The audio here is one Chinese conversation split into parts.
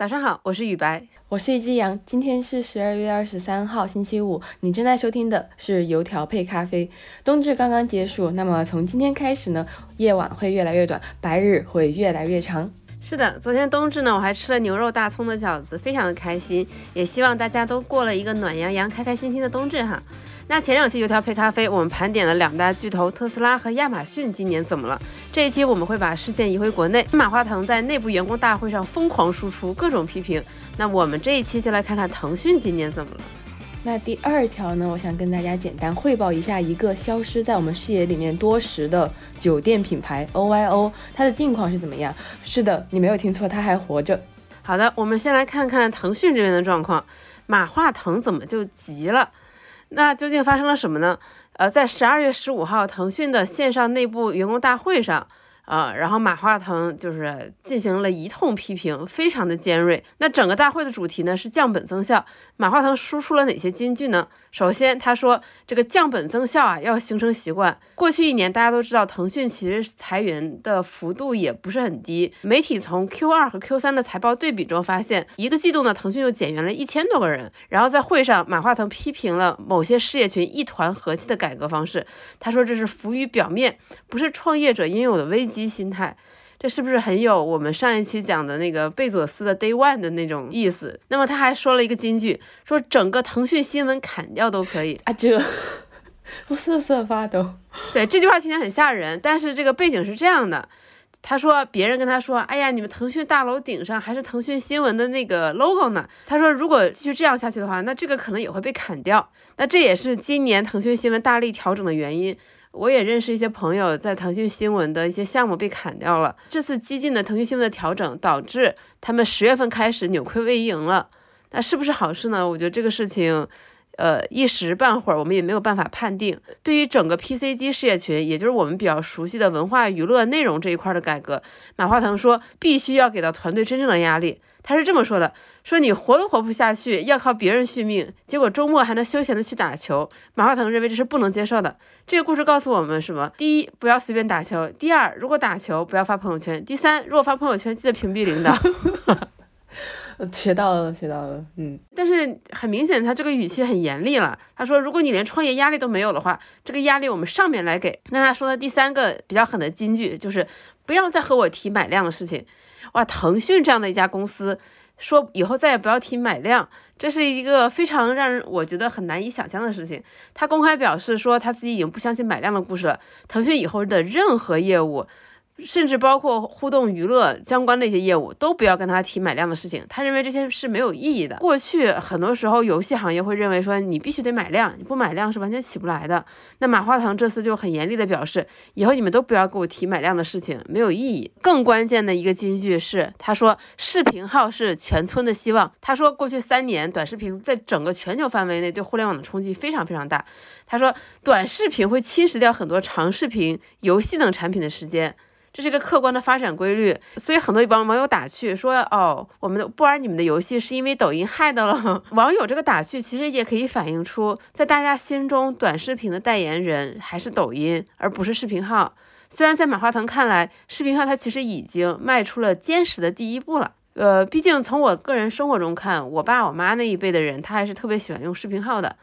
早上好，我是雨白，我是一只羊。今天是十二月二十三号，星期五。你正在收听的是油条配咖啡。冬至刚刚结束，那么从今天开始呢，夜晚会越来越短，白日会越来越长。是的，昨天冬至呢，我还吃了牛肉大葱的饺子，非常的开心。也希望大家都过了一个暖洋洋、开开心心的冬至哈。那前两期油条配咖啡，我们盘点了两大巨头特斯拉和亚马逊今年怎么了。这一期我们会把视线移回国内，马化腾在内部员工大会上疯狂输出各种批评。那我们这一期就来看看腾讯今年怎么了。那第二条呢，我想跟大家简单汇报一下一个消失在我们视野里面多时的酒店品牌 OYO，它的近况是怎么样？是的，你没有听错，它还活着。好的，我们先来看看腾讯这边的状况，马化腾怎么就急了？那究竟发生了什么呢？呃，在十二月十五号，腾讯的线上内部员工大会上。啊，然后马化腾就是进行了一通批评，非常的尖锐。那整个大会的主题呢是降本增效。马化腾输出了哪些金句呢？首先，他说这个降本增效啊要形成习惯。过去一年，大家都知道腾讯其实裁员的幅度也不是很低。媒体从 Q 二和 Q 三的财报对比中发现，一个季度呢，腾讯又减员了一千多个人。然后在会上，马化腾批评了某些事业群一团和气的改革方式。他说这是浮于表面，不是创业者应有的危机。心态，这是不是很有我们上一期讲的那个贝佐斯的 Day One 的那种意思？那么他还说了一个金句，说整个腾讯新闻砍掉都可以啊！这我瑟瑟发抖。对这句话听起来很吓人，但是这个背景是这样的：他说别人跟他说，哎呀，你们腾讯大楼顶上还是腾讯新闻的那个 logo 呢。他说如果继续这样下去的话，那这个可能也会被砍掉。那这也是今年腾讯新闻大力调整的原因。我也认识一些朋友，在腾讯新闻的一些项目被砍掉了。这次激进的腾讯新闻的调整，导致他们十月份开始扭亏为盈了。那是不是好事呢？我觉得这个事情，呃，一时半会儿我们也没有办法判定。对于整个 PC 机事业群，也就是我们比较熟悉的文化娱乐内容这一块的改革，马化腾说必须要给到团队真正的压力。他是这么说的：说你活都活不下去，要靠别人续命，结果周末还能休闲的去打球。马化腾认为这是不能接受的。这个故事告诉我们什么？第一，不要随便打球；第二，如果打球不要发朋友圈；第三，如果发朋友圈记得屏蔽领导。学到了，学到了。嗯，但是很明显，他这个语气很严厉了。他说，如果你连创业压力都没有的话，这个压力我们上面来给。那他说的第三个比较狠的金句就是，不要再和我提买量的事情。哇，腾讯这样的一家公司说以后再也不要提买量，这是一个非常让人我觉得很难以想象的事情。他公开表示说他自己已经不相信买量的故事了，腾讯以后的任何业务。甚至包括互动娱乐相关的一些业务，都不要跟他提买量的事情。他认为这些是没有意义的。过去很多时候，游戏行业会认为说你必须得买量，你不买量是完全起不来的。那马化腾这次就很严厉的表示，以后你们都不要给我提买量的事情，没有意义。更关键的一个金句是，他说视频号是全村的希望。他说过去三年短视频在整个全球范围内对互联网的冲击非常非常大。他说短视频会侵蚀掉很多长视频、游戏等产品的时间。这是一个客观的发展规律，所以很多网网友打趣说：“哦，我们的不玩你们的游戏是因为抖音害的了。”网友这个打趣其实也可以反映出，在大家心中，短视频的代言人还是抖音，而不是视频号。虽然在马化腾看来，视频号它其实已经迈出了坚实的第一步了。呃，毕竟从我个人生活中看，我爸我妈那一辈的人，他还是特别喜欢用视频号的。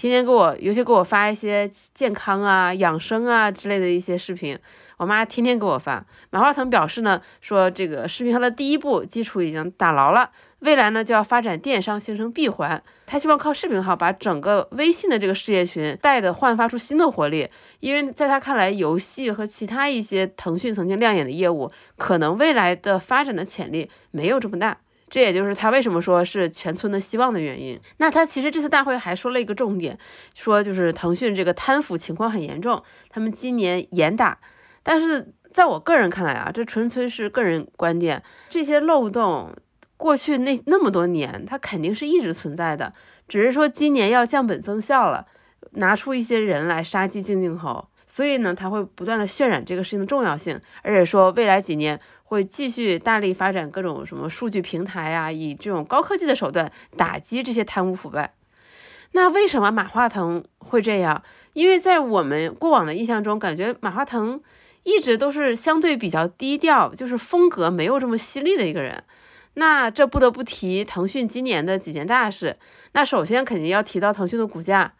天天给我，尤其给我发一些健康啊、养生啊之类的一些视频，我妈天天给我发。马化腾表示呢，说这个视频号的第一步基础已经打牢了，未来呢就要发展电商，形成闭环。他希望靠视频号把整个微信的这个事业群带的焕发出新的活力，因为在他看来，游戏和其他一些腾讯曾经亮眼的业务，可能未来的发展的潜力没有这么大。这也就是他为什么说是全村的希望的原因。那他其实这次大会还说了一个重点，说就是腾讯这个贪腐情况很严重，他们今年严打。但是在我个人看来啊，这纯粹是个人观点，这些漏洞过去那那么多年，它肯定是一直存在的，只是说今年要降本增效了，拿出一些人来杀鸡敬敬猴。所以呢，他会不断的渲染这个事情的重要性，而且说未来几年会继续大力发展各种什么数据平台啊，以这种高科技的手段打击这些贪污腐败。那为什么马化腾会这样？因为在我们过往的印象中，感觉马化腾一直都是相对比较低调，就是风格没有这么犀利的一个人。那这不得不提腾讯今年的几件大事。那首先肯定要提到腾讯的股价，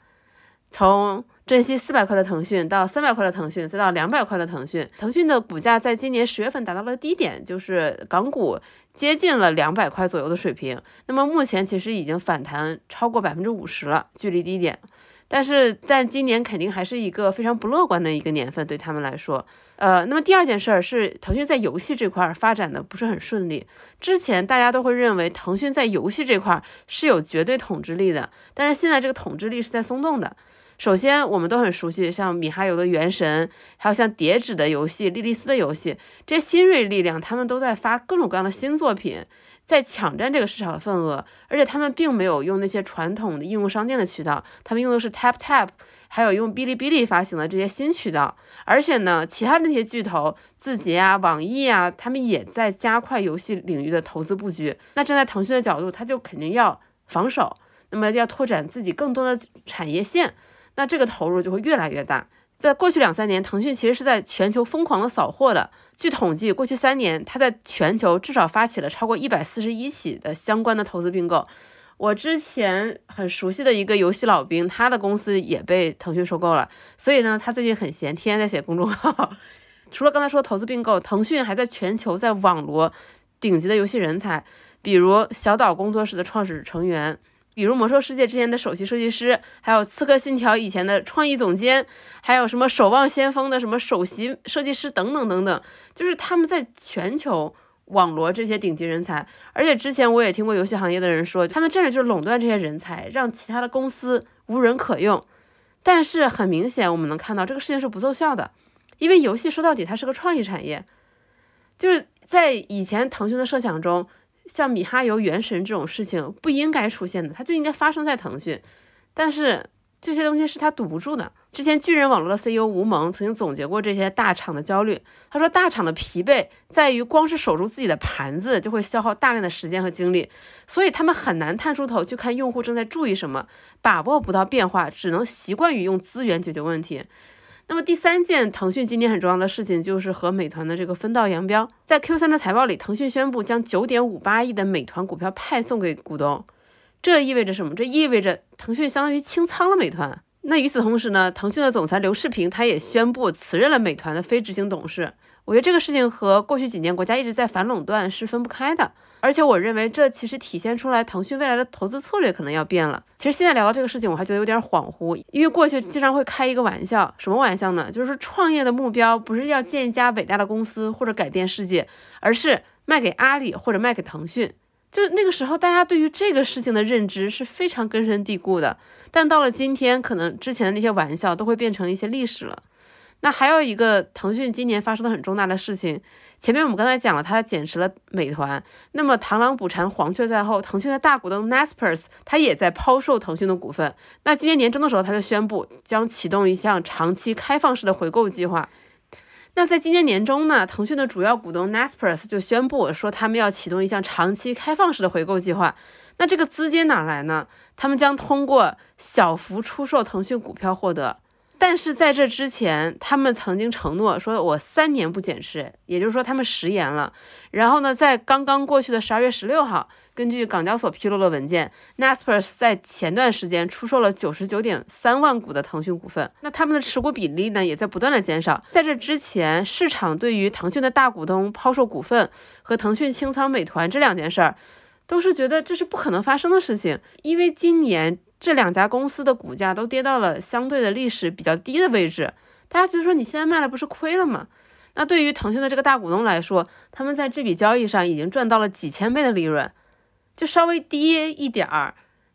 从珍惜四百块的腾讯到三百块的腾讯，再到两百块的腾讯。腾讯的股价在今年十月份达到了低点，就是港股接近了两百块左右的水平。那么目前其实已经反弹超过百分之五十了，距离低点。但是在今年肯定还是一个非常不乐观的一个年份，对他们来说。呃，那么第二件事儿是腾讯在游戏这块发展的不是很顺利。之前大家都会认为腾讯在游戏这块是有绝对统治力的，但是现在这个统治力是在松动的。首先，我们都很熟悉，像米哈游的《原神》，还有像叠纸的游戏、莉莉丝的游戏，这些新锐力量，他们都在发各种各样的新作品，在抢占这个市场的份额。而且他们并没有用那些传统的应用商店的渠道，他们用的是 Tap Tap，还有用哔哩哔哩发行的这些新渠道。而且呢，其他那些巨头，字节啊、网易啊，他们也在加快游戏领域的投资布局。那站在腾讯的角度，他就肯定要防守，那么要拓展自己更多的产业线。那这个投入就会越来越大。在过去两三年，腾讯其实是在全球疯狂的扫货的。据统计，过去三年，它在全球至少发起了超过一百四十一起的相关的投资并购。我之前很熟悉的一个游戏老兵，他的公司也被腾讯收购了。所以呢，他最近很闲，天天在写公众号。除了刚才说投资并购，腾讯还在全球在网罗顶级的游戏人才，比如小岛工作室的创始成员。比如魔兽世界之前的首席设计师，还有刺客信条以前的创意总监，还有什么守望先锋的什么首席设计师等等等等，就是他们在全球网罗这些顶级人才。而且之前我也听过游戏行业的人说，他们战略就是垄断这些人才，让其他的公司无人可用。但是很明显，我们能看到这个事情是不奏效的，因为游戏说到底它是个创意产业，就是在以前腾讯的设想中。像米哈游、原神这种事情不应该出现的，它就应该发生在腾讯。但是这些东西是他堵不住的。之前巨人网络的 CEO 吴萌曾经总结过这些大厂的焦虑，他说大厂的疲惫在于光是守住自己的盘子就会消耗大量的时间和精力，所以他们很难探出头去看用户正在注意什么，把握不到变化，只能习惯于用资源解决问题。那么第三件腾讯今年很重要的事情，就是和美团的这个分道扬镳。在 Q 三的财报里，腾讯宣布将九点五八亿的美团股票派送给股东，这意味着什么？这意味着腾讯相当于清仓了美团。那与此同时呢，腾讯的总裁刘世平他也宣布辞任了美团的非执行董事。我觉得这个事情和过去几年国家一直在反垄断是分不开的。而且我认为这其实体现出来腾讯未来的投资策略可能要变了。其实现在聊到这个事情，我还觉得有点恍惚，因为过去经常会开一个玩笑，什么玩笑呢？就是创业的目标不是要建一家伟大的公司或者改变世界，而是卖给阿里或者卖给腾讯。就那个时候，大家对于这个事情的认知是非常根深蒂固的。但到了今天，可能之前的那些玩笑都会变成一些历史了。那还有一个腾讯今年发生了很重大的事情，前面我们刚才讲了，它减持了美团。那么螳螂捕蝉，黄雀在后，腾讯的大股东 Naspers 它也在抛售腾讯的股份。那今年年中的时候，它就宣布将启动一项长期开放式的回购计划。那在今年年中呢，腾讯的主要股东 Naspers 就宣布说，他们要启动一项长期开放式的回购计划。那这个资金哪来呢？他们将通过小幅出售腾讯股票获得。但是在这之前，他们曾经承诺说，我三年不减持，也就是说他们食言了。然后呢，在刚刚过去的十二月十六号，根据港交所披露的文件，Naspers 在前段时间出售了九十九点三万股的腾讯股份。那他们的持股比例呢，也在不断的减少。在这之前，市场对于腾讯的大股东抛售股份和腾讯清仓美团这两件事儿，都是觉得这是不可能发生的事情，因为今年。这两家公司的股价都跌到了相对的历史比较低的位置，大家觉得说你现在卖了不是亏了吗？那对于腾讯的这个大股东来说，他们在这笔交易上已经赚到了几千倍的利润，就稍微低一点儿，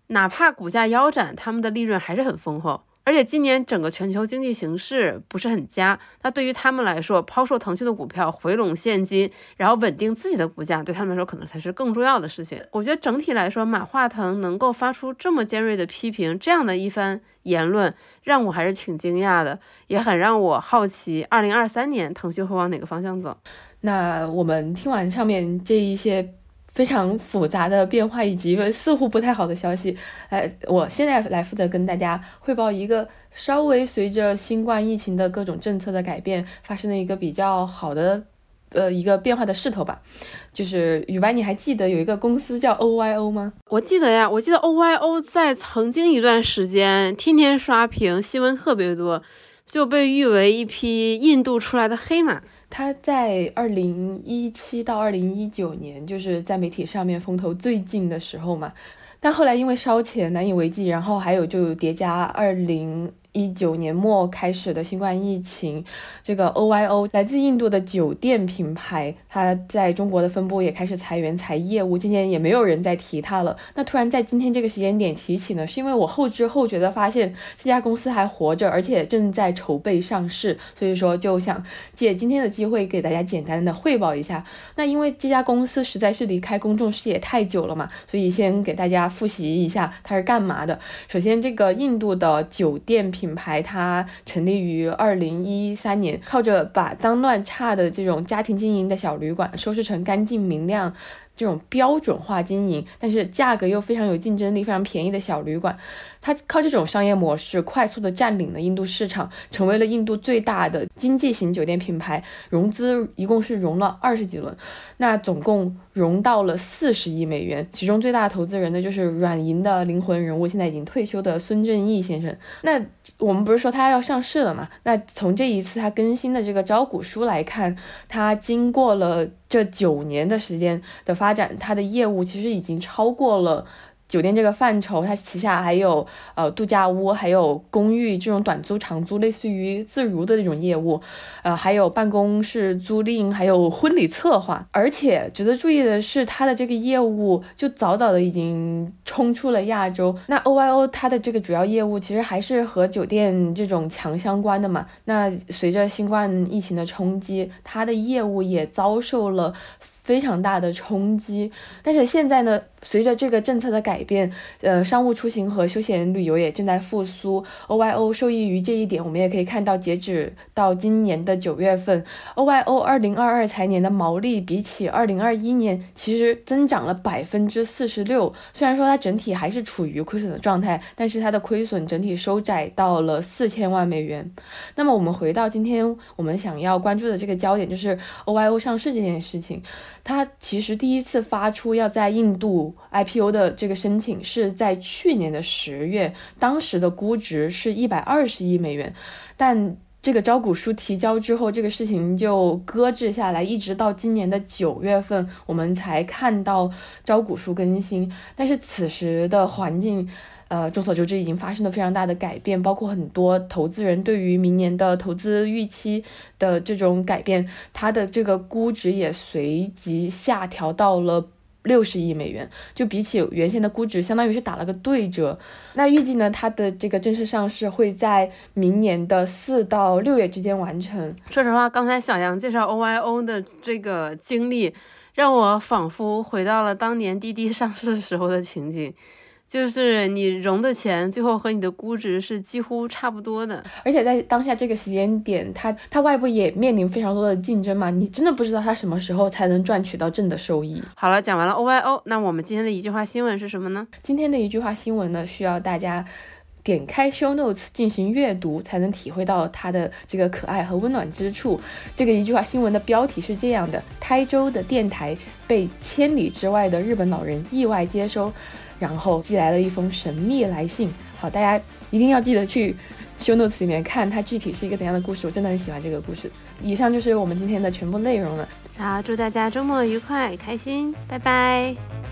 哪怕股价腰斩，他们的利润还是很丰厚。而且今年整个全球经济形势不是很佳，那对于他们来说，抛售腾讯的股票回笼现金，然后稳定自己的股价，对他们来说可能才是更重要的事情。我觉得整体来说，马化腾能够发出这么尖锐的批评，这样的一番言论，让我还是挺惊讶的，也很让我好奇，二零二三年腾讯会往哪个方向走。那我们听完上面这一些。非常复杂的变化以及似乎不太好的消息，来，我现在来负责跟大家汇报一个稍微随着新冠疫情的各种政策的改变发生的一个比较好的呃一个变化的势头吧。就是雨白，你还记得有一个公司叫 OYO 吗？我记得呀，我记得 OYO 在曾经一段时间天天刷屏，新闻特别多，就被誉为一匹印度出来的黑马。他在二零一七到二零一九年，就是在媒体上面风头最劲的时候嘛。但后来因为烧钱难以为继，然后还有就叠加二零。一九年末开始的新冠疫情，这个 OYO 来自印度的酒店品牌，它在中国的分部也开始裁员裁业务，渐渐也没有人再提它了。那突然在今天这个时间点提起呢，是因为我后知后觉的发现这家公司还活着，而且正在筹备上市，所以说就想借今天的机会给大家简单的汇报一下。那因为这家公司实在是离开公众视野太久了嘛，所以先给大家复习一下它是干嘛的。首先，这个印度的酒店品。品牌它成立于二零一三年，靠着把脏乱差的这种家庭经营的小旅馆收拾成干净明亮。这种标准化经营，但是价格又非常有竞争力、非常便宜的小旅馆，它靠这种商业模式快速的占领了印度市场，成为了印度最大的经济型酒店品牌。融资一共是融了二十几轮，那总共融到了四十亿美元。其中最大的投资人呢，就是软银的灵魂人物，现在已经退休的孙正义先生。那我们不是说他要上市了嘛？那从这一次他更新的这个招股书来看，他经过了。这九年的时间的发展，它的业务其实已经超过了。酒店这个范畴，它旗下还有呃度假屋，还有公寓这种短租长租，类似于自如的这种业务，呃，还有办公室租赁，还有婚礼策划。而且值得注意的是，它的这个业务就早早的已经冲出了亚洲。那 OYO 它的这个主要业务其实还是和酒店这种强相关的嘛。那随着新冠疫情的冲击，它的业务也遭受了。非常大的冲击，但是现在呢，随着这个政策的改变，呃，商务出行和休闲旅游也正在复苏。OYO 受益于这一点，我们也可以看到，截止到今年的九月份，OYO 二零二二财年的毛利比起二零二一年其实增长了百分之四十六。虽然说它整体还是处于亏损的状态，但是它的亏损整体收窄到了四千万美元。那么我们回到今天我们想要关注的这个焦点，就是 OYO 上市这件事情。他其实第一次发出要在印度 IPO 的这个申请是在去年的十月，当时的估值是一百二十亿美元，但这个招股书提交之后，这个事情就搁置下来，一直到今年的九月份，我们才看到招股书更新。但是此时的环境。呃，众所周知，已经发生了非常大的改变，包括很多投资人对于明年的投资预期的这种改变，它的这个估值也随即下调到了六十亿美元，就比起原先的估值，相当于是打了个对折。那预计呢，它的这个正式上市会在明年的四到六月之间完成。说实话，刚才小杨介绍 OYO 的这个经历，让我仿佛回到了当年滴滴上市时候的情景。就是你融的钱，最后和你的估值是几乎差不多的，而且在当下这个时间点，它它外部也面临非常多的竞争嘛，你真的不知道它什么时候才能赚取到正的收益。好了，讲完了 OYO，那我们今天的一句话新闻是什么呢？今天的一句话新闻呢，需要大家点开 Show Notes 进行阅读，才能体会到它的这个可爱和温暖之处。这个一句话新闻的标题是这样的：台州的电台被千里之外的日本老人意外接收。然后寄来了一封神秘来信。好，大家一定要记得去 show notes 里面看它具体是一个怎样的故事。我真的很喜欢这个故事。以上就是我们今天的全部内容了。好，祝大家周末愉快，开心，拜拜。